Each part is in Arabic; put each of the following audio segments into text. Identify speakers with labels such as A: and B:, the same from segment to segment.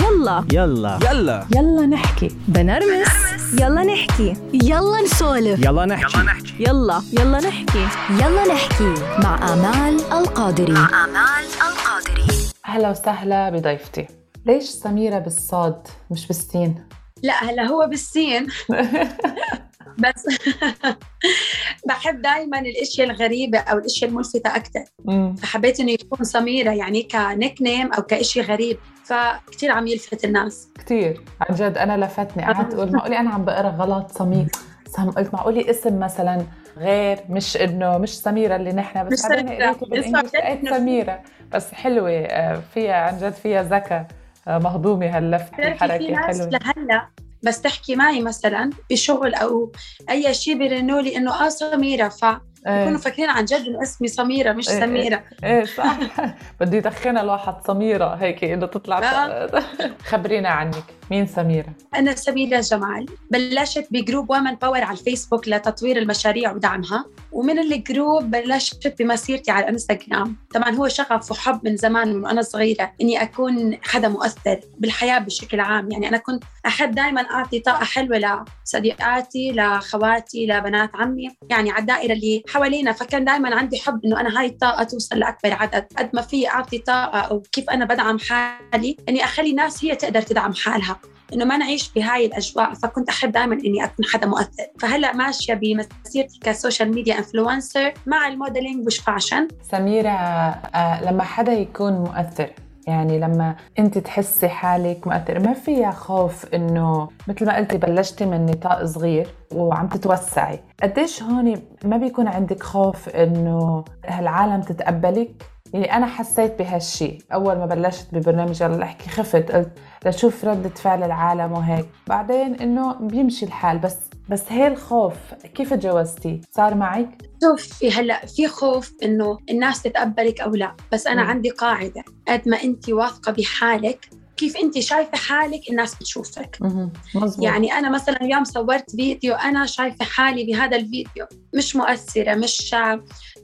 A: يلا.
B: يلا.
C: يلا.
D: يلا نحكي.
A: بنرمس. يلا نحكي.
E: يلا نسولف.
B: يلا نحكي.
A: يلا يلا. نحكي.
E: يلا نحكي. مع آمال القادري. مع آمال القادري.
D: أهلا وسهلا بضيفتي. ليش سميرة بالصاد مش بالسين؟
F: لا هلا هو بالسين. بس بحب دائما الأشياء الغريبة أو الأشياء الملفتة
D: أكثر.
F: فحبيت إنه يكون سميرة يعني كنيك نيم أو كشيء غريب. فكتير عم يلفت الناس.
D: كتير. عن جد أنا لفتني. قعدت أقول معقولي أنا عم بقرأ غلط سمير. سم قلت معقولي اسم مثلا غير مش إنه مش سميرة اللي نحن بس
F: مش
D: بعدين
F: سميرة.
D: قريته بالانجلش
F: اسمها
D: لقيت
F: نفس-
D: سميرة؟ بس حلوة. آه، فيها عن جد فيها ذكاء آه، مهضومة هاللفه الحركه
F: ناس
D: حلوة.
F: لهلأ بس تحكي معي مثلا بشغل أو أي شيء بيرنوا لي إنه آه سميرة. فبكونوا
D: إيه.
F: فاكرين عن جد إنه اسمي سميرة مش
D: إيه، إيه.
F: سميرة.
D: إيه صح بده يدخنها الواحد سميرة هيك إنه تطلع خبرينا عنك. مين سميرة؟
F: أنا سميرة جمال بلشت ب group women power على الفيسبوك لتطوير المشاريع ودعمها ومن ال group بلشت بمسيرتي على الإنستغرام. طبعا هو شغف وحب من زمان من وأنا صغيرة إني أكون حدا مؤثر بالحياة بشكل عام. يعني أنا كنت أحب دائما أعطي طاقة حلوة لصديقاتي لخواتي لبنات عمي. يعني على الدائرة اللي حوالينا فكان دائما عندي حب إنه أنا هاي الطاقة توصل لأكبر عدد. قد ما في أعطي طاقة أو كيف أنا بدعم حالي إني أخلي الناس هي تقدر تدعم حالها. إنه ما نعيش بهاي الأجواء فكنت أحب دائما إني أكون حدا مؤثر. فهلأ ماشية بمسيرتي ك social media influencer مع ال modeling وال fashion
D: سميرة آه، لما حدا يكون مؤثر يعني لما أنت تحسي حالك مؤثر ما فيها خوف إنه مثل ما قلتي بلشتي من نطاق صغير وعم تتوسعي. قديش هون ما بيكون عندك خوف إنه هالعالم تتقبلك؟ يعني أنا حسيت بهالشي. أول ما بلشت ببرنامج يلا أحكي خفت قلت لشوف ردة فعل العالم وهيك. بعدين إنه بيمشي الحال. بس بس هي الخوف كيف تجاوزتيه صار معك؟
F: شوفي هلا في خوف إنه الناس تتقبلك أو لا. بس أنا
D: مم.
F: عندي قاعدة. قد ما انت واثقة بحالك كيف أنت شايفة حالك؟ الناس بتشوفك.
D: مزبوط
F: يعني أنا مثلا اليوم صورت فيديو أنا شايفة حالي بهذا الفيديو. مش مؤثرة مش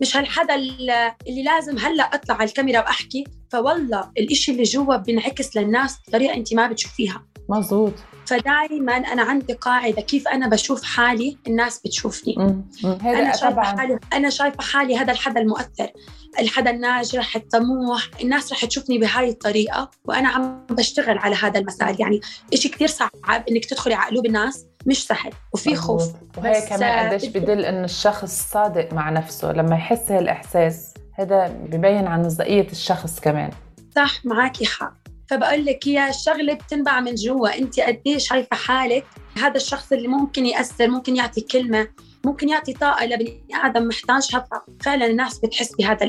F: مش هالحدا اللي اللي لازم هلأ أطلع على الكاميرا وأحكي. فوالله الإشي اللي جوا بينعكس للناس بطريقة أنت ما بتشوفيها.
D: مزبوط
F: فدائما أنا عندي قاعدة كيف أنا بشوف حالي الناس بتشوفني.
D: مم. مم.
F: أنا
D: شايفة
F: حالي أنا شايفة حالي هذا الحدا المؤثر. الحدا الناجح الطموح. الناس رح تشوفني بهاي الطريقة وأنا عم بشتغل على هذا المسار. يعني إشي كتير صعب إنك تدخلي على قلوب الناس. مش سهل وفي خوف.
D: وهي كمان قديش بدل إنه الشخص صادق مع نفسه لما يحس هالإحساس هذا ببين عن مصداقية الشخص كمان.
F: صح معك حق. فبقول لك هي الشغله بتنبع من جوا. أنت قد إيه شايفة حالك؟ هذا الشخص اللي ممكن يأثر ممكن يعطي كلمة ممكن يعطي طاقة لبني آدم محتاجها فعلا الناس بتحس بهذا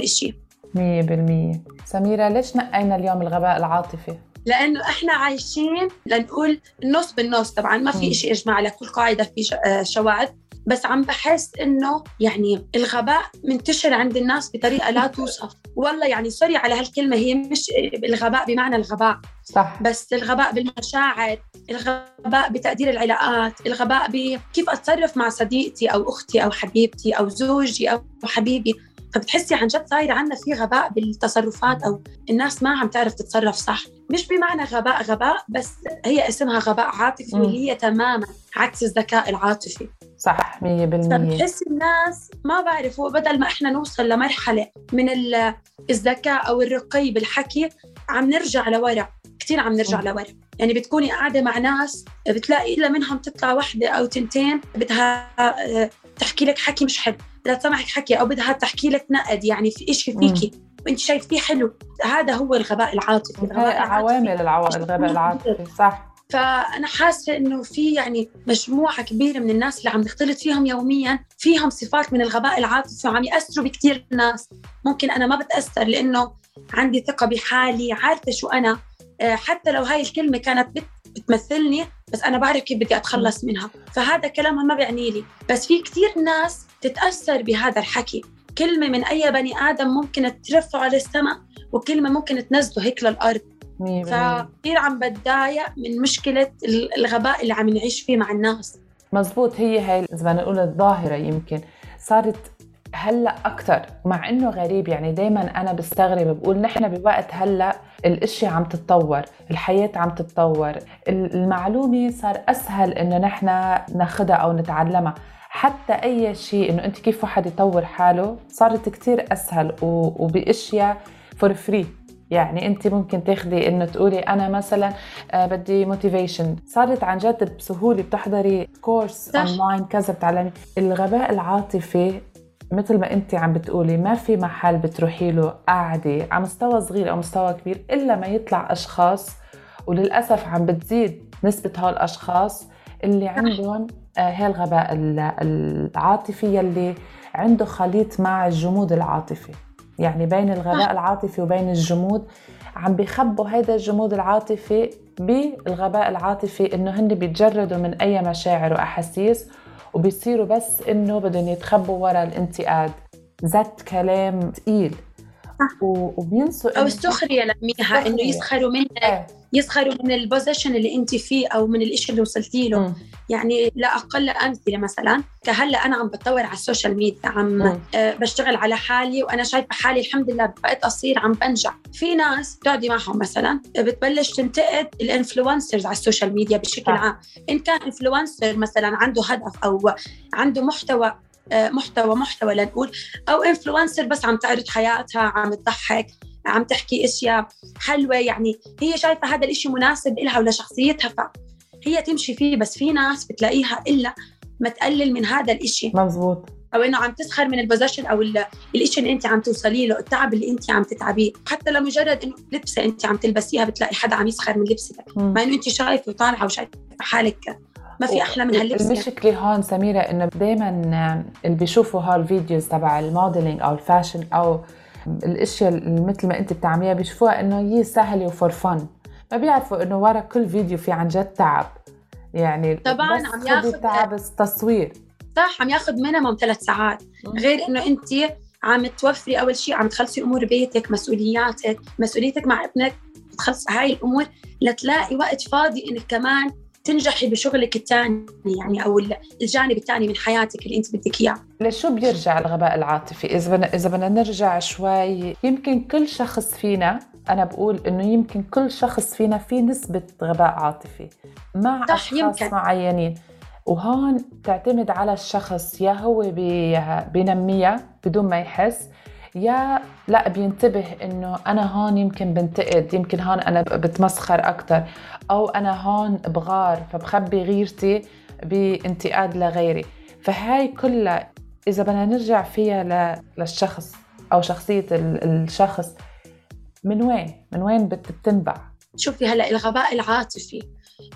D: مية بالمية. سميرة ليش نقينا اليوم الغباء العاطفي؟
F: لأنه إحنا عايشين لنقول النص بالنص. طبعا ما. في شيء إجماع لكل قاعدة في آه، شواذ. بس عم بحس إنه يعني الغباء منتشر عند الناس بطريقة لا توصف. والله يعني سوري على هالكلمة هي مش الغباء بمعنى الغباء.
D: صح.
F: بس الغباء بالمشاعر الغباء بتقدير العلاقات الغباء بكيف أتصرف مع صديقتي أو أختي أو حبيبتي أو زوجي أو حبيبي. فبتحسي عن جد صاير عندنا في غباء بالتصرفات أو الناس ما عم تعرف تتصرف صح. مش بمعنى غباء غباء بس هي اسمها غباء عاطفي. واللي هي تماما عكس الذكاء العاطفي.
D: صح مية بالمية.
F: فبتحس الناس ما بعرف هو بدل ما إحنا نوصل لمرحلة من ال- الذكاء أو الرقي بالحكي عم نرجع لورا كثير عم نرجع. لورا. يعني بتكوني قاعدة مع ناس بتلاقي إلا منهم تطلع وحدة أو تنتين بدها آه، تحكي لك حكي مش حلو. بدها تسمعك حكي أو بدها تحكي لك نقد يعني في إشي فيكي وإنت شايفتيه حلو. هذا هو الغباء العاطفي الغباء العاطفي.
D: عوامل العو... الغباء العاطفي صح.
F: فأنا حاسة إنه في يعني مجموعة كبيرة من الناس اللي عم نختلط فيهم يوميا فيهم صفات من الغباء العاطفي وعم يأثروا بكثير ناس ممكن أنا ما بتأثر لأنه عندي ثقة بحالي عارفة شو أنا. آه، حتى لو هاي الكلمة كانت بت بتمثلني بس أنا بعرف كيف بدي أتخلص منها. فهذا كلامها ما بيعني لي. بس في كثير ناس تتأثر بهذا الحكي. كلمة من أي بني آدم ممكن ترفعه للسماء وكلمة ممكن تنزله هيك
D: للأرض.
F: فكثير عم بتضايق من مشكلة الغباء اللي عم نعيش فيه مع الناس.
D: مزبوط هي هاي إذا بدنا نقول الظاهرة يمكن. صارت هلأ أكثر مع إنه غريب يعني دائما أنا بستغرب بقول نحن بوقت هلأ الاشياء عم تتطور الحياة عم تتطور المعلومة صار أسهل إنه نحن ناخذها أو نتعلمها. حتى أي شيء إنه أنت كيف واحد يطور حاله صارت كثير أسهل وبأشياء for free يعني انت ممكن تاخذي انه تقولي أنا مثلا آه، بدي motivation صارت عن جد بسهولة بتحضري course online كذا بتعلمي. الغباء العاطفي مثل ما انت عم بتقولي ما في محل بتروحي له قاعدة على مستوى صغير أو مستوى كبير إلا ما يطلع أشخاص وللأسف عم بتزيد نسبة هالاشخاص اللي عندهم آه، هي الغباء العاطفي يلي عنده خليط مع الجمود العاطفي. يعني بين الغباء العاطفي وبين الجمود عم بيخبوا هذا الجمود العاطفي بالغباء العاطفي إنه هن بيتجردوا من أي مشاعر وأحاسيس وبيصيروا بس إنه بدهم يتخبوا ورا الانتقاد. زت كلام ثقيل وبينسوا
F: أو السخرية لميها إنه يسخروا منك. إيه. يسخروا من ال position اللي انت فيه أو من الشيء اللي وصلتي له م. يعني لا أقل أمثلة مثلا كهلأ أنا عم بتطور على ال social media عم آه بشتغل على حالي وأنا شايفة حالي الحمد لله بقيت أصير عم بنجح في ناس بتقعدي معهم مثلا بتبلش تنتقد ال influencers على ال social media بشكل. عام إن كان influencer مثلا عنده هدف أو عنده محتوى آه، محتوى محتوى لنقول أو influencer بس عم تعرض حياتها عم تضحك عم تحكي أشياء حلوة يعني هي شايفة هذا الإشي مناسب لها ولشخصيتها فهي تمشي فيه بس في ناس بتلاقيها إلا ما تقلل من هذا الإشي.
D: مزبوط
F: أو إنه عم تسخر من ال position أو الشيء اللي أنت عم توصلي له التعب اللي أنت عم تتعبيه. حتى لمجرد إنه لبسة أنت عم تلبسيها بتلاقي حدا عم يسخر من لبستك. مع إنه أنت شايفة وطالعة وشايفة حالك ما في أحلى من هاللبس
D: المشكلة هون سميرة إنه دائما اللي بيشوفوا هال videos تبع ال modeling أو ال fashion أو الاشياء اللي مثل ما انت بتعمليها بيشوفوها إنه هي سهلة و for fun ما بيعرفوا إنه ورا كل فيديو في عن جد تعب. يعني
F: طبعا عم ياخذ
D: تعب التصوير.
F: صح عم ياخذ minimum ثلاث ساعات. غير إنه انت عم توفري أول شيء عم تخلصي أمور بيتك مسؤولياتك مسؤوليتك مع ابنك بتخلص هاي الأمور لتلاقي وقت فاضي إنك كمان تنجحي بشغلك الثاني يعني أو الجانب الثاني من حياتك اللي أنت بدك إياه.
D: لشو بيرجع الغباء العاطفي؟ إذا بدنا إذا بدنا نرجع شوي يمكن كل شخص فينا أنا بقول إنه يمكن كل شخص فينا في نسبة غباء عاطفي مع صح أشخاص يمكن. معينين. وهون تعتمد على الشخص يا هو بينميها بدون ما يحس يا لا بينتبه إنه أنا هون يمكن بنتقد يمكن هون أنا بتمسخر أكثر أو أنا هون بغار فبخبي غيرتي بانتقاد لغيري. فهاي كلها إذا بدنا نرجع فيها للشخص أو شخصية الشخص من وين؟ من وين بتنبع؟
F: شوفي هلأ الغباء العاطفي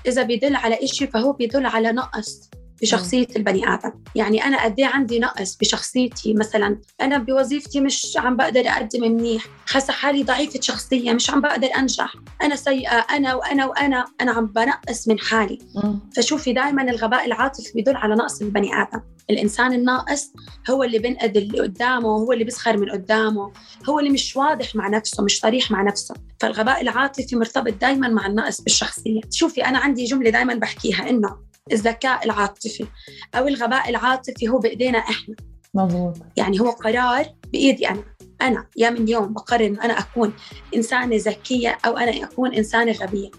F: إذا بيدل على شيء فهو بيدل على نقص. بشخصية البني آدم. يعني أنا قد إيه عندي نقص بشخصيتي مثلا. أنا بوظيفتي مش عم بقدر اقدم منيح. حاسه حالي ضعيفة شخصيه مش عم بقدر أنجح. أنا سيئة أنا وأنا وأنا. أنا عم بنقص من حالي. فشوفي دائما الغباء العاطفي بيدل على نقص البني آدم. الإنسان الناقص هو اللي بنقد اللي قدامه هو اللي بيسخر من قدامه هو اللي مش واضح مع نفسه مش صريح مع نفسه. فالغباء العاطفي مرتبط دائما مع النقص بالشخصية. شوفي أنا عندي جملة دائما بحكيها إنه الذكاء العاطفي أو الغباء العاطفي هو بإيدينا إحنا.
D: مضبوط
F: يعني هو قرار بإيدي أنا. أنا يا من يوم بقرر إنه أنا أكون إنسانة ذكية أو أنا أكون إنسانة غبية.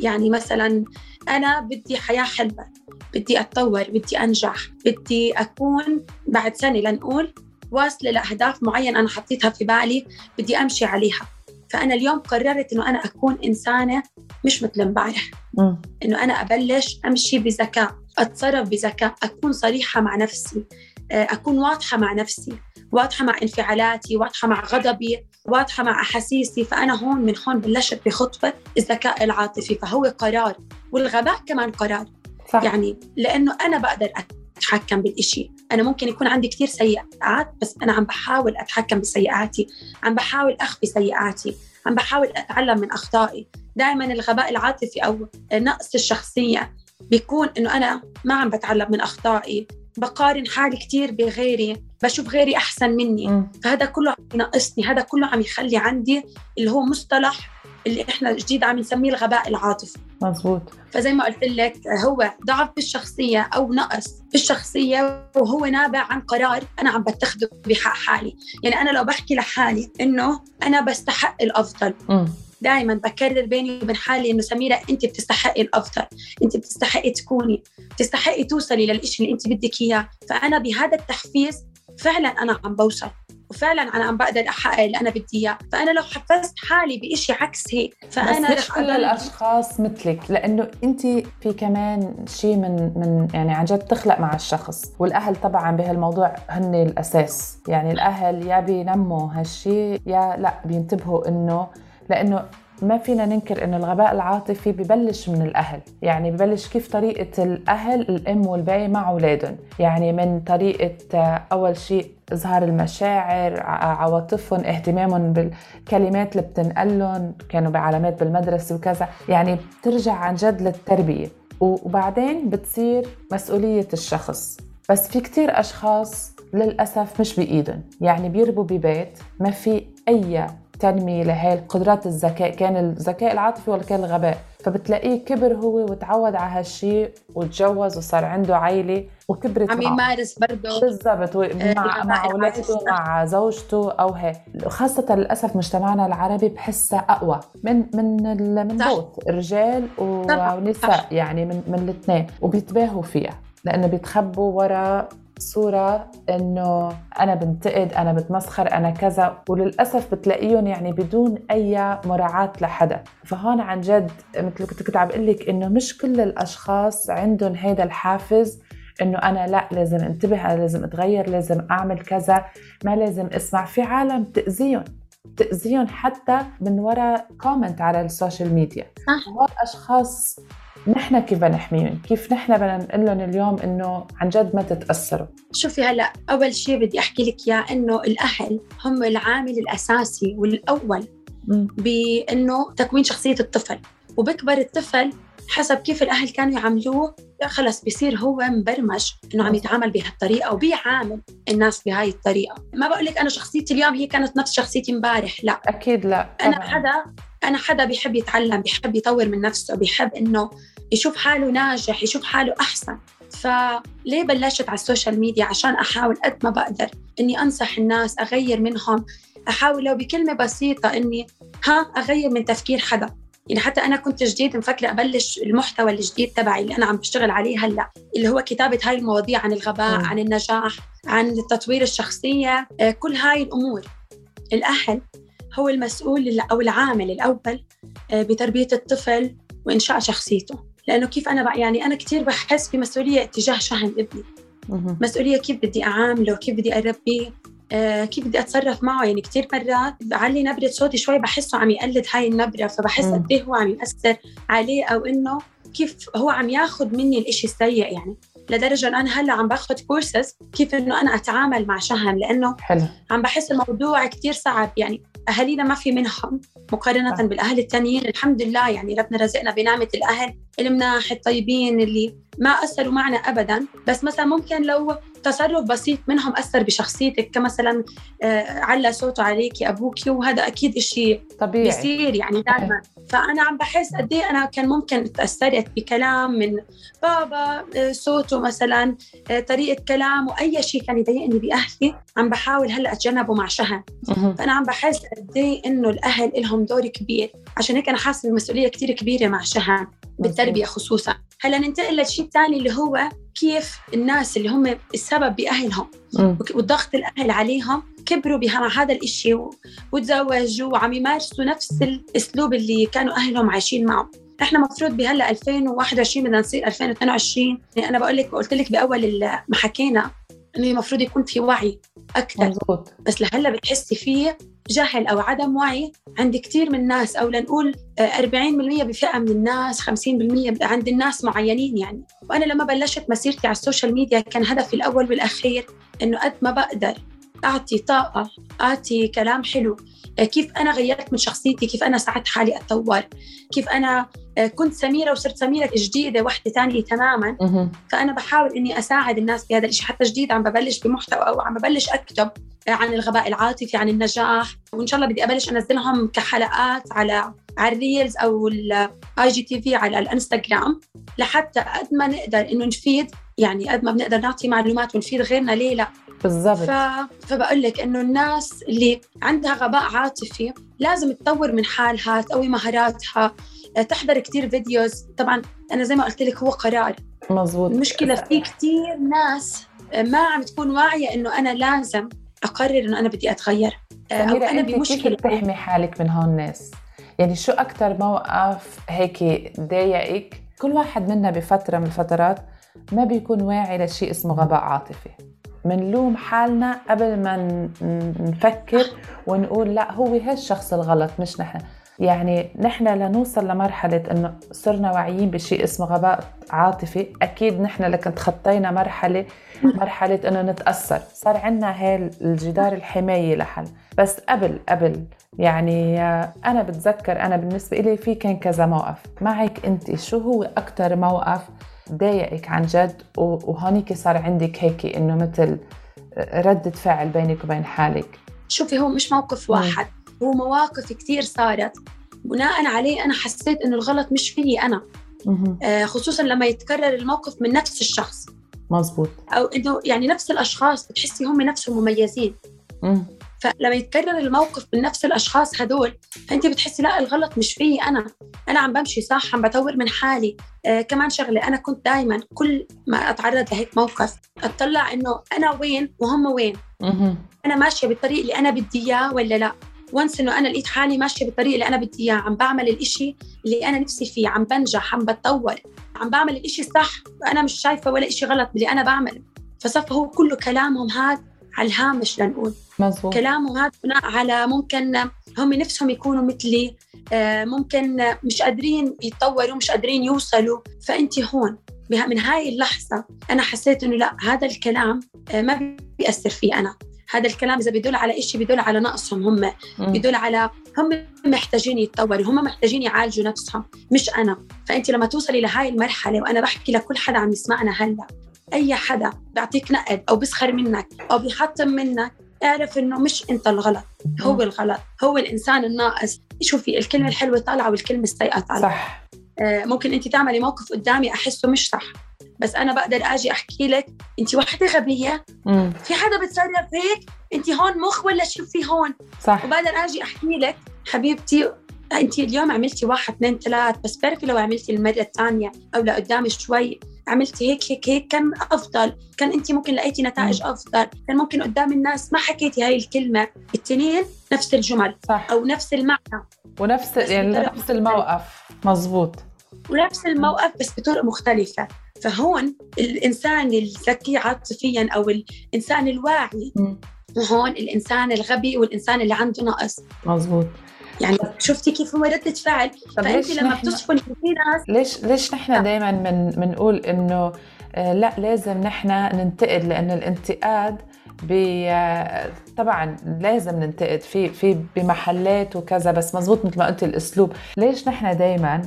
F: يعني مثلا أنا بدي حياة حلوة بدي أتطور بدي أنجح بدي أكون بعد سنة لنقول واصلة لأهداف معينة أنا حطيتها في بالي بدي أمشي عليها. فأنا اليوم قررت إنه أنا أكون إنسانة مش مثل امبارح. إنه أنا أبلش أمشي بذكاء أتصرف بذكاء أكون صريحة مع نفسي آه، أكون واضحة مع نفسي واضحة مع انفعالاتي واضحة مع غضبي واضحة مع أحاسيسي. فأنا هون من هون بلشت بخطوه الذكاء العاطفي. فهو قرار والغباء كمان قرار. صح. يعني لأنه أنا بقدر أتحكم بالإشي. أنا ممكن يكون عندي كثير سيئات بس أنا عم بحاول أتحكم بسيئاتي عم بحاول أخفي سيئاتي عم بحاول أتعلم من أخطائي. دائما الغباء العاطفي أو نقص الشخصية بيكون إنه أنا ما عم بتعلم من أخطائي بقارن حالي كثير بغيري بشوف غيري أحسن مني. م. فهذا كله عم ينقصني هذا كله عم يخلي عندي اللي هو مصطلح اللي إحنا جديد عم نسميه الغباء العاطفي.
D: مزبوط
F: فزي ما قلت لك هو ضعف بالشخصية أو نقص بالشخصية وهو نابع عن قرار أنا عم بتخذه بحق حالي. يعني أنا لو بحكي لحالي إنه أنا بستحق الأفضل
D: مم.
F: دائما بكرر بيني وبين حالي إنه سميرة أنت بتستحقي الأفضل أنت بتستحقي تكوني بتستحقي توصلي للإشي اللي أنت بدك إياه. فأنا بهذا التحفيز فعلا أنا عم بوصل. وفعلا أنا عم بقدر أحقق اللي أنا بدي إياه. فأنا لو حفزت حالي بشيء عكس هيك فأنا
D: بس مش كل الأشخاص مثلك لأنه أنت في كمان شيء من من يعني عن جد تخلق مع الشخص والأهل طبعا بهالموضوع هن الأساس. يعني الأهل يا بينموا هالشيء يا لأ بينتبهوا انه لأنه ما فينا ننكر إنه الغباء العاطفي ببلش من الأهل. يعني ببلش كيف طريقة الأهل الأم والبي مع أولادهم. يعني من طريقة أول شيء إظهار المشاعر عواطفهم اهتمامهم بالكلمات اللي بتنقلهم كانوا بعلامات بالمدرسة وكذا. يعني بترجع عن جد للتربية. وبعدين بتصير مسؤولية الشخص. بس في كتير أشخاص للأسف مش بإيدهم. يعني بيربوا ببيت ما في أي تنمية لهي القدرات الذكاء كان الذكاء العاطفي ولا كان الغباء. فبتلاقيه كبر هو وتعود على هالشيء وتجوز وصار عنده عائلة وكبرت
F: عم يمارس برضه.
D: بالضبط مع مع أولاده مع زوجته أو هيك خاصة للأسف مجتمعنا العربي بحسها أقوى. من من من بوت رجال ونساء يعني من من الاثنين. وبيتباهوا فيها لأنه بيتخبوا وراء صورة إنه أنا بنتقد أنا بتمسخر أنا كذا وللأسف بتلاقيهم يعني بدون أي مراعاة لحدا. فهون عن جد مثل كنت كنت عم بقول لك إنه مش كل الأشخاص عندهم هيدا الحافز إنه أنا لا لازم انتبه أنا لازم أتغير لازم أعمل كذا ما لازم أسمع. في عالم تأذيهم تأذيهم حتى من وراء comment على ال social media. صح. هول أشخاص نحن كيف بدنا نحميهم كيف نحن بدنا نقول لهم اليوم إنه عن جد ما تتأثروا؟
F: شوفي هلا أول شيء بدي أحكي لك إياه إنه الأهل هم العامل الأساسي والأول بإنه تكوين شخصية الطفل. وبكبر الطفل حسب كيف الأهل كانوا يعاملوه خلص بصير هو مبرمج إنه عم يتعامل بهالطريقة وبيعامل الناس بهاي الطريقة. ما بقول لك أنا شخصيتي اليوم هي كانت نفس شخصيتي امبارح لا.
D: أكيد لا
F: أنا حدا أنا حدا بيحب يتعلم بيحب يطور من نفسه بيحب إنه يشوف حاله ناجح يشوف حاله أحسن. فليه بلشت على ال social media؟ عشان أحاول قد ما بقدر إني أنصح الناس أغير منهم. أحاول لو بكلمة بسيطة إني ها أغير من تفكير حدا. يعني حتى أنا كنت جديد مفكرة أبلش المحتوى الجديد تبعي اللي أنا عم بشتغل عليه هلأ اللي هو كتابة هاي المواضيع عن الغباء. عن النجاح عن تطوير الشخصية آه، كل هاي الأمور. الأهل هو المسؤول أو العامل الأول آه، بتربية الطفل وإنشاء شخصيته. لأنه كيف أنا يعني أنا كثير بحس بمسؤولية تجاه شهن ابني. مسؤولية كيف بدي أعامله كيف بدي أربيه. آه كيف بدي أتصرف معه؟ يعني كثير مرات بعلي نبرة صوتي شوي بحسه عم يقلد هاي النبرة فبحس قد إيه هو عم يأثر عليه أو إنه كيف هو عم ياخذ مني الإشي السيء يعني. لدرجة إنه أنا هلأ عم باخذ كورسز كيف إنه أنا أتعامل مع شهم لأنه حلو. عم بحس الموضوع كثير صعب. يعني أهالينا ما في منهم مقارنة بالأهل الثانيين الحمد لله يعني ربنا رزقنا بنعمة الأهل المناح الطيبين اللي ما أثروا معنا ابدا. بس مثلا ممكن لو تصرف بسيط منهم أثر بشخصيتك كمثلا آه، على صوته عليكي ابوكي وهذا أكيد شيء طبيعي. بيصير يعني دائما فأنا عم بحس قد إيه أنا كان ممكن تأثرت بكلام من بابا آه، صوته مثلا آه، طريقة كلامه اي شيء كان يضايقني بأهلي عم بحاول هلأ أتجنبه مع شهر فأنا عم بحس قد إيه إنه الأهل لهم دور كبير. عشان هيك أنا حاسة بمسؤوليه كثير كبيرة مع شهر بالتربية خصوصا. هلا ننتقل للشيء الثاني اللي هو كيف الناس اللي هم السبب بأهلهم وضغط الأهل عليهم كبروا بها مع هذا الإشي وتزوجوا وعم يمارسوا نفس الأسلوب اللي كانوا أهلهم عايشين معه. إحنا مفروض بهلأ 2021 بدنا نصير 2022 يعني أنا بقول لك قلت لك بأول ما حكينا إنه المفروض يكون في وعي أكثر. مزبوط. بس لهلأ بتحسي فيه جهل أو عدم وعي عند كثير من الناس أو لنقول 40% آه، بفئة من الناس 50% عند الناس معينين يعني. وأنا لما بلشت مسيرتي على ال social media كان هدفي الأول والأخير إنه قد ما بقدر أعطي طاقة أعطي كلام حلو. آه، كيف أنا غيرت من شخصيتي كيف أنا ساعدت حالي أتطور كيف أنا كنت سميرة وصرت سميرة جديدة وحدة ثانية تماما. فأنا بحاول إني أساعد الناس بهذا الشيء حتى جديد عم ببلش بمحتوى أو عم ببلش أكتب عن الغباء العاطفي عن النجاح. وإن شاء الله بدي أبلش أنزلهم كحلقات على على ال reels أو ال IGTV على الإنستغرام لحتى قد ما نقدر إنه نفيد يعني قد ما بنقدر نعطي معلومات ونفيد غيرنا ليه لا.
D: بالضبط.
F: ف... فبقول لك إنه الناس اللي عندها غباء عاطفي لازم تطور من حالها تقوي مهاراتها. تحضر كتير فيديوز. طبعا أنا زي ما قلت لك هو قرار.
D: مزبوط
F: المشكلة في كتير ناس ما عم تكون واعية إنه أنا لازم أقرر إنه أنا بدي أتغير. أو
D: سميرة
F: أنا
D: أنت كيف
F: بمشكلة.
D: بتحمي حالك من هون الناس؟ يعني شو أكثر موقف هيك ضايقك؟ كل واحد منا بفترة من الفترات ما بيكون واعي لشيء اسمه غباء عاطفي. منلوم حالنا قبل ما نفكر ونقول لا هو هالشخص الغلط مش نحن. يعني نحن لنوصل لمرحلة إنه صرنا واعيين بشيء اسمه غباء عاطفي. أكيد نحن لكن تخطينا مرحلة مرحلة إنه نتأثر. صار عندنا هاي الجدار الحماية لحل. بس قبل قبل يعني أنا بتذكر أنا بالنسبة إلي في كان كذا موقف. معك أنت شو هو أكتر موقف ضايقك عن جد؟ وهونيك صار عندك هيك إنه مثل ردة فعل بينك وبين حالك.
F: شوفي هو مش موقف. واحد. هو مواقف كتير صارت. بناء عليه أنا حسيت إنه الغلط مش فيي
D: أنا.
F: آه، خصوصا لما يتكرر الموقف من نفس الشخص.
D: مزبوط
F: أو إنه يعني نفس الأشخاص بتحسي هم نفسهم مميزين
D: مم.
F: فلما يتكرر الموقف من نفس الأشخاص هدول فانت بتحسي لا الغلط مش فيي أنا. أنا عم بمشي صح عم بطور من حالي. آه كمان شغلة أنا كنت دائما كل ما أتعرض لهيك موقف أطلع إنه أنا وين وهم وين.
D: مهم.
F: أنا ماشية بالطريق اللي أنا بدي إياه ولا لا. وانس انه أنا لقيت حالي ماشية بالطريق اللي أنا بدي اياه عم بعمل الإشي اللي أنا نفسي فيه عم بنجح عم بتطور عم بعمل الإشي الصح أنا مش شايفة ولا إشي غلط باللي أنا بعمله. فصفى هو كله كلامهم هذا على الهامش لنقول.
D: مزبوط
F: كلامهم هذا بناء على ممكن هم نفسهم يكونوا مثلي آه، ممكن مش قادرين يتطوروا مش قادرين يوصلوا. فأنت هون من هاي اللحظة أنا حسيت إنه لا هذا الكلام آه، ما بيأثر فيه أنا. هذا الكلام إذا بيدل على إشي بيدل على نقصهم هم. بيدل على هم محتاجين يتطوروا هم محتاجين يعالجوا نفسهم مش أنا. فأنت لما توصلي لهاي المرحلة وأنا بحكي لكل حدا عم يسمعنا هلأ أي حدا بيعطيك نقد أو بيسخر منك أو بيحطم منك اعرف إنه مش أنت الغلط هو. الغلط هو الإنسان الناقص. شوفي الكلمة الحلوة طالعة والكلمة السيئة طالعة.
D: صح.
F: آه، ممكن أنت تعملي موقف قدامي أحسه مش صح. بس أنا بقدر آجي أحكي لك انت وحدة غبية.
D: مم.
F: في حدا بتصرف هيك انت هون مخ ولا شو في هون؟
D: صح.
F: وبقدر آجي أحكي لك حبيبتي انت اليوم عملتي واحد اثنين ثلاث بس بتعرفي لو عملتي المرة الثانية أو لقدام شوي عملتي هيك هيك هيك كان أفضل؟ كان انت ممكن لقيتي نتائج أفضل. كان ممكن قدام الناس ما حكيتي هاي الكلمة. التنين نفس الجمل
D: صح.
F: أو نفس المعنى.
D: ونفس يعني نفس الموقف. مزبوط
F: ونفس الموقف بس بطرق مختلفة. فهون الإنسان الذكي عاطفيا أو الإنسان الواعي. وهون الإنسان الغبي والإنسان اللي عنده نقص.
D: مزبوط
F: يعني شفتي كيف هو ردة فعل
D: ليش
F: لما
D: نحن
F: بتصفن في ناس
D: ليش ليش نحن دائما من بنقول إنه آه، لا لازم نحن ننتقد لأنه الانتقاد ب آه، طبعا لازم ننتقد في في بمحلات وكذا بس مزبوط مثل ما قلت الأسلوب. ليش نحن دائما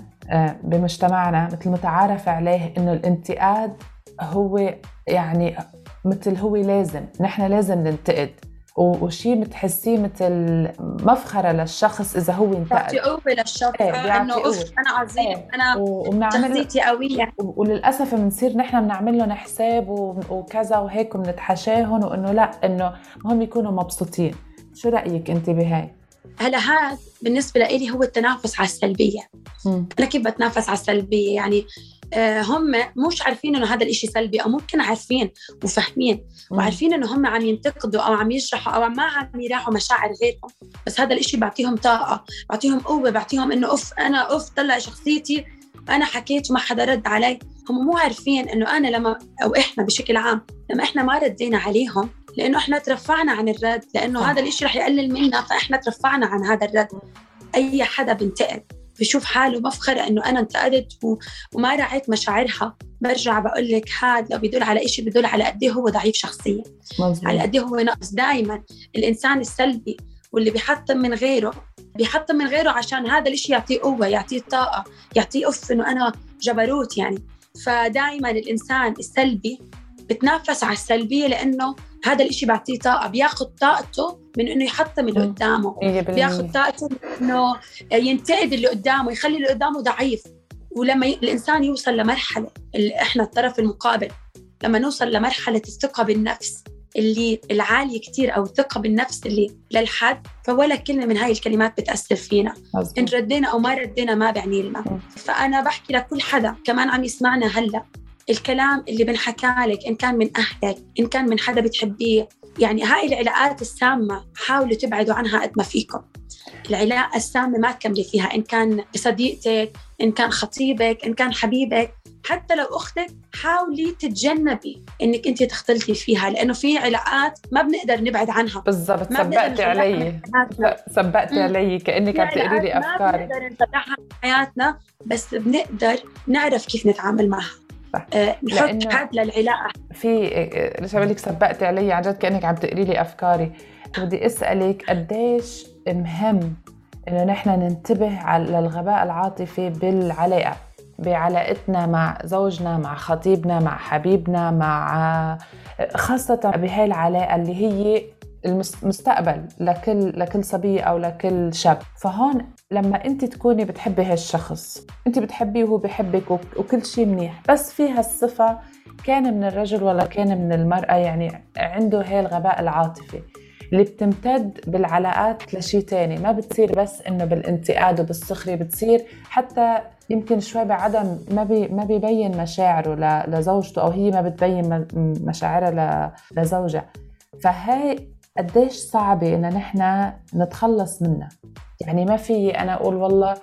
D: بمجتمعنا مثل متعارف عليه إنه الانتقاد هو يعني مثل هو لازم نحن لازم ننتقد. و- وشي بتحسيه مثل مفخرة للشخص إذا هو انتقد.
F: بيعطي قوة للشخص. إنه أوف
D: قوة.
F: أنا عظيم. أنا
D: وبنعمل
F: شخصيتي قوية.
D: وللأسف بنصير نحن بنعمل لهم حساب و- وكذا وهيك وبنتحاشاهم وإنه لا إنه هم يكونوا مبسوطين. شو رأيك أنت بهاي؟
F: هلا هذا بالنسبة لي هو التنافس على السلبية. أنا كيف بتنافس على السلبية؟ يعني آه، هم مش عارفين إنه هذا الإشي سلبي أو ممكن عارفين وفاهمين وعارفين إنه هم عم ينتقدوا أو عم يجرحوا أو ما عم يراعوا مشاعر غيرهم. بس هذا الإشي بعطيهم طاقة بعطيهم قوة بعطيهم إنه أوف أنا أوف طلع شخصيتي أنا حكيت وما حدا رد علي. هم مو عارفين إنه أنا لما أو إحنا بشكل عام لما إحنا ما ردينا عليهم لأنه إحنا ترفعنا عن الرد
D: لأنه.
F: هذا الإشي رح يقلل منا فإحنا ترفعنا عن هذا الرد. أي حدا بنتقد بشوف حاله مفخرة إنه أنا انتقدت و... وما راعيت مشاعرها. برجع بقول لك هذا لو بيدل على إشي بيدل على قد إيه هو ضعيف شخصيا. على قد إيه هو ناقص دائما الإنسان السلبي واللي بيحطم من غيره بيحطم من غيره عشان هذا الإشي يعطيه قوة يعطيه طاقة يعطيه أف إنه أنا جبروت يعني. فدائما الإنسان السلبي بتنافس على السلبية لأنه هذا الإشي بيعطيه طاقة بياخذ طاقته من إنه يحطم اللي. قدامه
D: 100%
F: بياخذ طاقته من إنه ينتقد اللي قدامه يخلي اللي قدامه ضعيف ولما ي... الإنسان يوصل لمرحلة اللي إحنا الطرف المقابل لما نوصل لمرحلة الثقة بالنفس اللي العالية كتير أو الثقة بالنفس اللي للحد فولا كلمة من هاي الكلمات بتأثر فينا إن
D: مزبوط.
F: ردينا أو ما ردينا ما بعني لنا. فأنا بحكي لكل حدا كمان عم يسمعنا هلأ الكلام اللي بنحكى لك إن كان من أهلك إن كان من حدا بتحبيه. يعني هاي العلاقات السامة حاولوا تبعدوا عنها قد ما فيكم. العلاقة السامة ما تكملي فيها إن كان صديقتك إن كان خطيبك إن كان حبيبك. حتى لو أختك حاولي تتجنبي إنك أنت تختلطي فيها لأنه في علاقات ما بنقدر نبعد عنها.
D: بالضبط. سبقتي علي. سبقتي. علي كأنك عم تقولي لي
F: علاقات ما بنقدر نطلعها من حياتنا بس بنقدر نعرف كيف نتعامل معها.
D: صح.
F: آه، نحط حد للعلاقة.
D: في ليش بقول لك سبقتي علي عن جد كأنك عم تقري لي أفكاري. بدي أسألك قديش مهم إنه نحن ننتبه على للغباء العاطفي بالعلاقة بعلاقتنا مع زوجنا مع خطيبنا مع حبيبنا مع خاصة بهاي العلاقة اللي هي المستقبل لكل لكل صبية أو لكل شاب. فهون لما أنت تكوني بتحبي هالشخص أنت بتحبيه وهو بحبك وك- وكل شيء منيح بس في هالصفة كان من الرجل ولا كان من المرأة يعني عنده هاي الغباء العاطفي اللي بتمتد بالعلاقات لشيء تاني ما بتصير بس إنه بالانتقاد وبالسخرية بتصير حتى يمكن شوي بعدم ما بي ما بيبين مشاعره لزوجته أو هي ما بتبين مشاعرها لزوجها. فهاي قديش صعبة إن نحن نتخلص منها. يعني ما في أنا أقول والله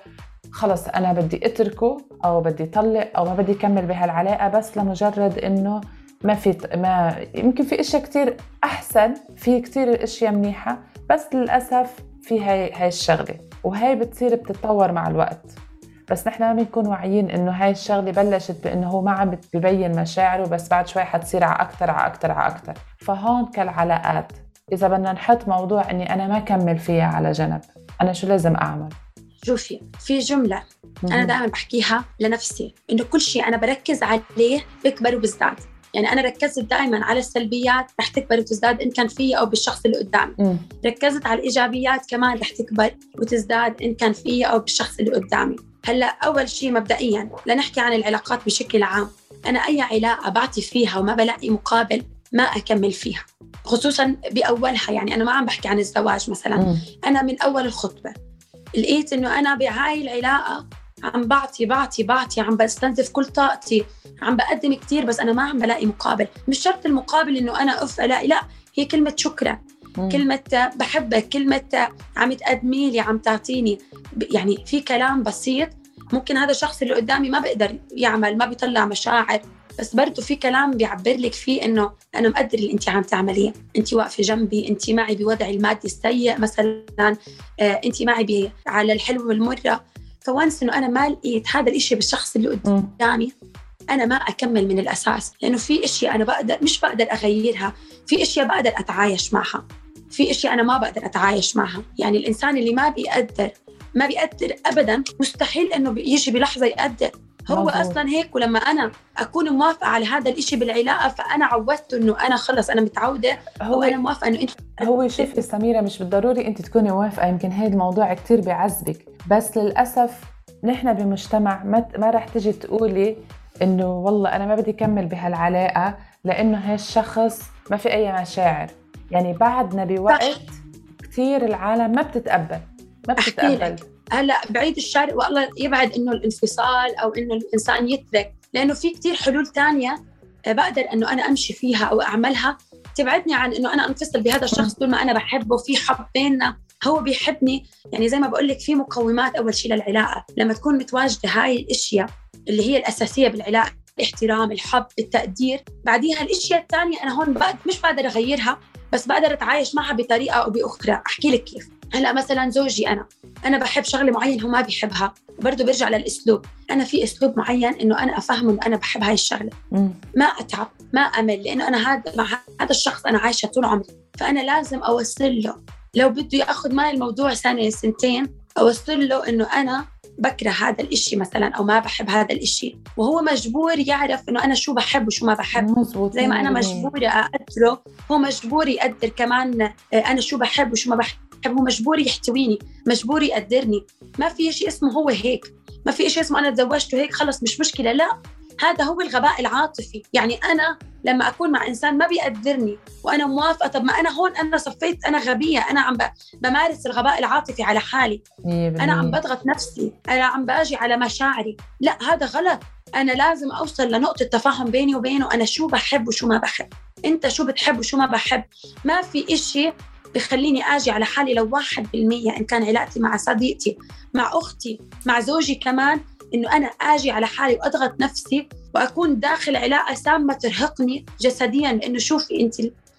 D: خلص أنا بدي أتركه أو بدي أطلق أو ما بدي أكمل بهالعلاقة بس لمجرد إنه ما في ما يمكن في إشياء كتير أحسن في كتير اشياء منيحة بس للأسف في هاي هاي الشغلة. وهي بتصير بتتطور مع الوقت. بس نحن ما بنكون واعيين إنه هاي الشغلة بلشت بإنه هو ما عم ببين مشاعره بس بعد شوي حتصير على أكثر على أكثر على أكثر فهون كالعلاقات. إذا بدنا نحط موضوع إني أنا ما كمل فيها على جنب أنا شو لازم أعمل؟
F: شوفي في جملة أنا دائما بحكيها لنفسي إنه كل شيء أنا بركز عليه بيكبر وبزداد. يعني أنا ركزت دائما على السلبيات رح تكبر وتزداد إن كان فيي أو بالشخص اللي قدامي. ركزت على الإيجابيات كمان رح تكبر وتزداد إن كان فيي أو بالشخص اللي قدامي. هلأ أول شيء مبدئيا لنحكي عن العلاقات بشكل عام. أنا أي علاقة بعطي فيها وما بلاقي مقابل ما أكمل فيها. خصوصا بأولها يعني أنا ما عم بحكي عن الزواج مثلا
D: مم.
F: أنا من أول الخطبة لقيت إنه أنا بهاي العلاقة عم بعطي بعطي بعطي عم بستنزف كل طاقتي عم بقدم كتير بس أنا ما عم بلاقي مقابل مش شرط المقابل إنه أنا أف ألاقي لا هي كلمة شكرا
D: مم.
F: كلمة بحبك كلمة عم تقدمي لي عم تعطيني يعني في كلام بسيط ممكن هذا الشخص اللي قدامي ما بقدر يعمل ما بيطلع مشاعر بس برضه في كلام بيعبر لك فيه إنه أنا مقدر اللي انت عم تعمليه، انت واقفة جنبي، انت معي بوضعي المادي السيء مثلا، آه، انت معي على الحلو والمرة، فوانس إنه أنا ما لقيت هذا الإشي بالشخص اللي. قدامي أنا ما أكمل من الأساس، لأنه في اشياء أنا بقدر مش بقدر أغيرها، في اشياء بقدر أتعايش معها، في اشياء أنا ما بقدر أتعايش معها، يعني الإنسان اللي ما بيقدر ما بيقدر ابدا مستحيل إنه يجي بلحظة يقدر. هو. أصلا هيك ولما أنا أكون موافقة على هذا الإشي بالعلاقة فأنا عودته إنه أنا خلص أنا متعودة
D: هو
F: وأنا موافقة إنه أنت
D: هو شوفي سميرة مش بالضروري أنت تكوني موافقة يمكن هذا الموضوع كتير بيعذبك بس للأسف نحن بمجتمع ما, ما رح تجي تقولي إنه والله أنا ما بدي كمل بهالعلاقة لإنه هالشخص ما في أي مشاعر يعني بعدنا بوقت كتير العالم ما بتتقبل ما بتتقبل.
F: هلا بعيد الشر والله يبعد إنه الانفصال أو إنه الإنسان يترك. لأنه في كتير حلول تانية آه، بقدر إنه أنا أمشي فيها أو أعملها. تبعدني عن إنه أنا أنفصل بهذا الشخص طول ما أنا بحبه في حب بيننا هو بيحبني. يعني زي ما بقول لك في مقومات أول شيء للعلاقة. لما تكون متواجدة هاي الأشياء اللي هي الأساسية بالعلاقة الاحترام الحب التقدير. بعديها الأشياء الثانية أنا هون بقدر مش بقدر أغيرها بس بقدر أتعايش معها بطريقة أو بأخرى. أحكي لك كيف. هلا مثلا زوجي أنا أنا بحب شغلة معينة هو ما بيحبها برضه برجع للأسلوب. أنا في أسلوب معين إنه أنا أفهمه إنه أنا بحب هاي
D: الشغلة.
F: ما أتعب ما أمل لأنه أنا هذا مع هذا الشخص أنا عايشة طول عمري. فأنا لازم أوصل له لو بده يأخذ معي الموضوع سنه سنتين أوصل له إنه أنا بكره هذا الإشي مثلا أو ما بحب هذا الإشي. وهو مجبور يعرف إنه أنا شو بحب وشو ما بحب.
D: مزبوط
F: زي ما أنا
D: 100%.
F: مجبورة أقدره هو مجبور يقدر كمان آه، أنا شو بحب وشو ما بحب. هو مجبور يحتويني مجبور يقدرني. ما في شيء اسمه هو هيك. ما في شيء اسمه أنا تزوجته هيك خلص مش مشكلة. لا هذا هو الغباء العاطفي. يعني أنا لما أكون مع إنسان ما بيقدرني وأنا موافقة طب ما أنا هون أنا صفيت أنا غبية أنا عم بمارس الغباء العاطفي على حالي.
D: 100%
F: أنا عم بضغط نفسي أنا عم باجي على مشاعري. لا هذا غلط. أنا لازم أوصل لنقطة تفاهم بيني وبينه أنا شو بحب وشو ما بحب. أنت شو بتحب وشو ما بحب. ما في إشي بخليني آجي على حالي لو واحد بالمية إن كان علاقتي مع صديقتي مع أختي مع زوجي كمان إنه أنا آجي على حالي وأضغط نفسي وأكون داخل علاقة سامة ترهقني جسديا انه شوفي أنت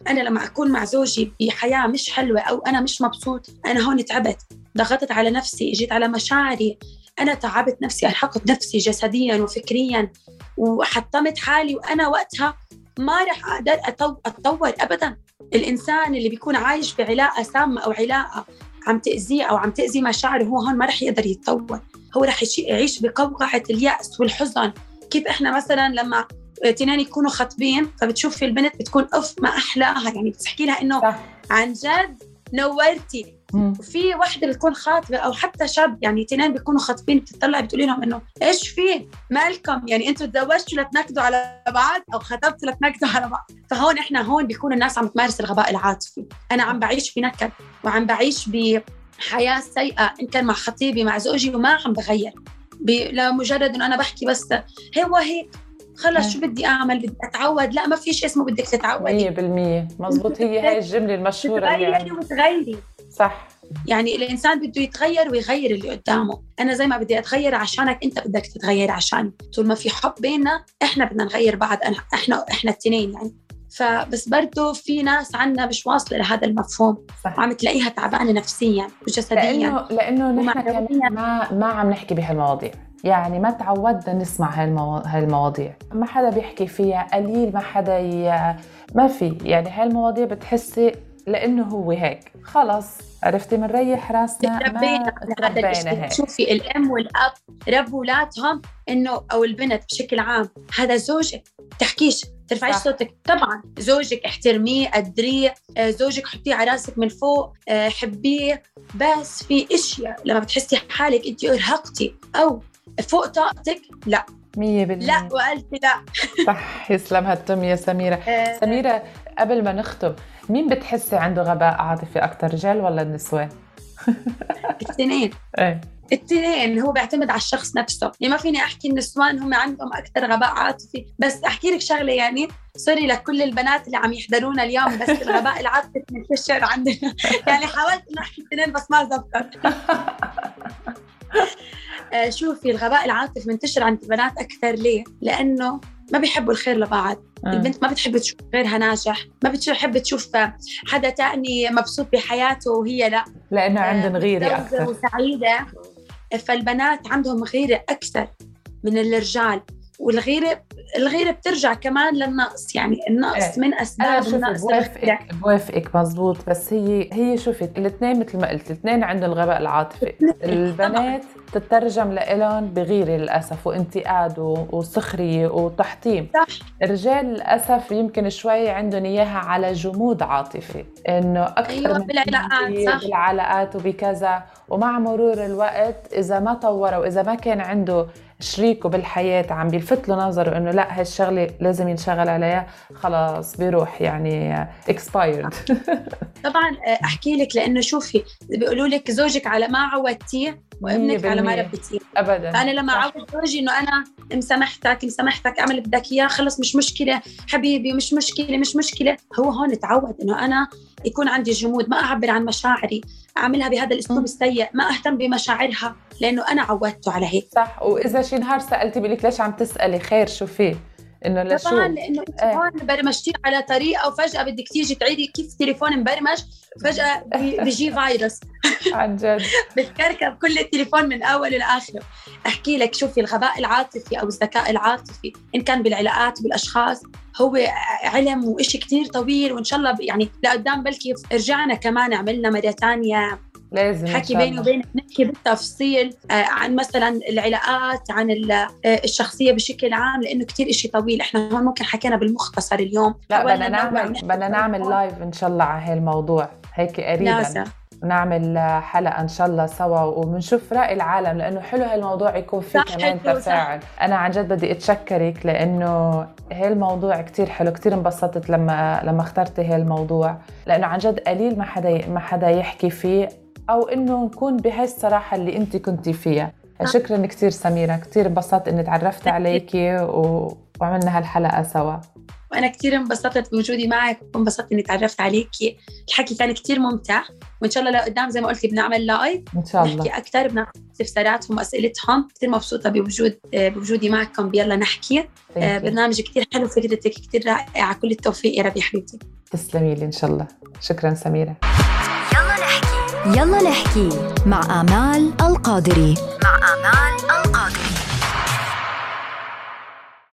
F: أنا لما أكون مع زوجي بحياة مش حلوة أو أنا مش مبسوط أنا هون تعبت ضغطت على نفسي جيت على مشاعري أنا تعبت نفسي أرهقت نفسي جسديا وفكريا وحطمت حالي وأنا وقتها ما رح أقدر أتو- أتطور أبدا. الإنسان اللي بيكون عايش بعلاقة سامة أو علاقة عم تأذيه أو عم تأذي مشاعره هو هون ما رح يقدر يتطور. هو رح يعيش بقوقعة اليأس والحزن. كيف إحنا مثلا لما تنين يكونوا خطبين فبتشوفي البنت بتكون أف ما أحلاها. يعني بتحكي لها
D: صح.
F: عن جد نورتي. وفي وحده بتكون خاطبة أو حتى شاب يعني اثنين بيكونوا خاطبين بتطلع بتقولي لهم إنه إيش في؟ مالكم؟ يعني أنتوا تزوجتوا لتنكدوا على بعض أو خطبتوا لتنكدوا على بعض. فهون إحنا هون بيكون الناس عم تمارس الغباء العاطفي. أنا عم بعيش بنكد وعم بعيش بحياة سيئة إن كان مع خطيبي مع زوجي وما عم بغير. لمجرد إنه أنا بحكي بس هو هيك. خلص شو بدي أعمل؟ بدي أتعود. لا ما في شيء اسمه بدك تتعودي.
D: 100% مزبوط. هي هاي اللي
F: تغيري
D: يعني
F: وتغيري
D: صح.
F: يعني الإنسان بده يتغير ويغير اللي قدامه. أنا زي ما بدي أتغير عشانك أنت بدك تتغير عشاني طول ما في حب بيننا إحنا بدنا نغير بعض أنا- إحنا إحنا التنين يعني. فبس برضه في ناس عنا مش واصلة لهذا المفهوم.
D: صح.
F: وعم تلاقيها تعبانة نفسيا وجسديا.
D: لأنه لأنه نحن. كمان ما ما عم نحكي بهالمواضيع. يعني ما تعودنا نسمع هالمو... هالمواضيع. ما حدا بيحكي فيها قليل ما حدا ي... ما في. يعني هالمواضيع بتحسي لأنه هو هيك. خلص. عرفتي؟ بنريح راسنا.
F: تربينا هذا شوفي الأم والأب ربوا اولادهم إنه أو البنت بشكل عام. هذا زوجك تحكيش ترفعيش
D: صح.
F: صوتك. طبعا زوجك احترميه قدريه. آه، زوجك حطيه على راسك من فوق. آه، حبيه. بس في أشياء لما بتحسي حالك انت أرهقتي أو فوق طاقتك لا.
D: مية بالمية.
F: لا وقلت لا.
D: صح. يسلم هالتم يا سميرة.
F: آه،
D: سميرة قبل ما نختم مين بتحسي عنده غباء عاطفي أكتر رجال ولا النسوان؟
F: الاثنين
D: إيه.
F: التنين هو بيعتمد على الشخص نفسه. يعني ما فيني أحكي النسوان هم عندهم أكثر غباء عاطفي بس أحكي لك شغلة يعني سوري لكل البنات اللي عم يحضرونا اليوم بس الغباء العاطفي منتشر عندنا. يعني حاولت اني أحكي التنين بس ما زبطت. آه، شوفي الغباء العاطفي منتشر عند البنات أكثر ليه؟ لأنه ما بيحبوا الخير لبعض. البنت ما بتحب تشوف غيرها ناجح ما بتحب تشوف حدا تاني مبسوط بحياته وهي لا.
D: لأنه عندهم غيرة
F: متزوجة
D: أكتر
F: وسعيدة. فالبنات عندهم غيرة أكثر من الرجال والغيرة الغيرة بترجع كمان للنقص يعني النقص
D: إيه.
F: من
D: شوفي
F: النقص.
D: بوافقك بوافقك مزبوط بس هي هي شوفي الاثنين مثل ما قلت الاثنين عندهم الغباء العاطفي البنات تترجم لإلهم بغيرة للأسف وانتقاد و- وسخرية وتحطيم
F: صح.
D: الرجال للأسف يمكن شوي عندهم إياها على جمود عاطفي إنه أكثر
F: أيوة،
D: من
F: بالعلاقات، صح.
D: بالعلاقات وبكذا ومع مرور الوقت إذا ما طور وإذا ما كان عنده شريكه بالحياة عم بيلفت له نظره إنه لا هالشغلة لازم ينشغل عليها. خلاص بيروح يعني expired.
F: طبعا آه، أحكي لك لأنه شوفي بيقولوا لك زوجك على ما عودتيه وابنك على ما
D: 100%.
F: ربيتيه.
D: أبدا.
F: أنا لما
D: صح.
F: أعود زوجي إنه أنا مسامحتك مسامحتك أعمل بدك إياه خلص مش مشكلة حبيبي مش مشكلة مش مشكلة. هو هون تعود إنه أنا يكون عندي جمود ما أعبر عن مشاعري أعملها بهذا الأسلوب
D: مم.
F: السيء ما أهتم بمشاعرها لأنه أنا عودته على هيك.
D: صح وإذا شي نهار سألتي بقول لك ليش عم تسألي؟ خير شو في؟ إنه لشو
F: طبعا لأنه انت
D: إيه.
F: هون برمجتيه على طريقة وفجأة بدك تيجي تعيدي كيف تليفون مبرمج فجأة بي- بيجي فيروس.
D: عن جد.
F: بتكركب كل التليفون من اوله لاخره أحكي لك شوفي الغباء العاطفي أو الذكاء العاطفي إن كان بالعلاقات بالأشخاص هو علم وإشي كتير طويل وإن شاء الله يعني لقدام بلكي رجعنا كمان عملنا مرة ثانية
D: لازم
F: حكي بيني وبينك نحكي بالتفصيل آه، عن مثلا العلاقات عن آه، الشخصية بشكل عام لأنه كثير إشي طويل. إحنا هون ممكن حكينا بالمختصر اليوم.
D: لا بدنا نعمل بدنا نعمل لايف إن شاء الله على هالموضوع. هيك قريبا. لازم نعمل حلقة إن شاء الله سوا وبنشوف رأي العالم لأنه حلو هالموضوع يكون فيه كمان تفاعل. أنا عن جد بدي أتشكرك لأنه هالموضوع كتير حلو. كتير انبسطت لما لما اخترتي هالموضوع لأنه عن جد قليل ما حدا ما حدا يحكي فيه. أو إنه نكون بهاي الصراحه اللي أنت كنتي فيها. شكرا كثير سميرة كثير انبسطت إني تعرفت عليكي و... وعملنا هالحلقة سوا.
F: وأنا كثير انبسطت بوجودي معك وانبسطت إني تعرفت عليكي الحكي كان كثير ممتع وإن شاء الله لقدام زي ما قلتي بنعمل لايف
D: إن شاء الله.
F: نحكي أكثر بناخذ استفساراتهم وأسئلتهم. كثير مبسوطة بوجود بوجودي معكم. بيلا نحكي. آه، برنامج كثير حلو فكرتك كثير رائعة. كل التوفيق يا ربي حبيبتي.
D: تسلمي لي إن شاء الله. شكرا سميرة.
E: يلا نحكي مع آمال القادري. مع آمال القادري.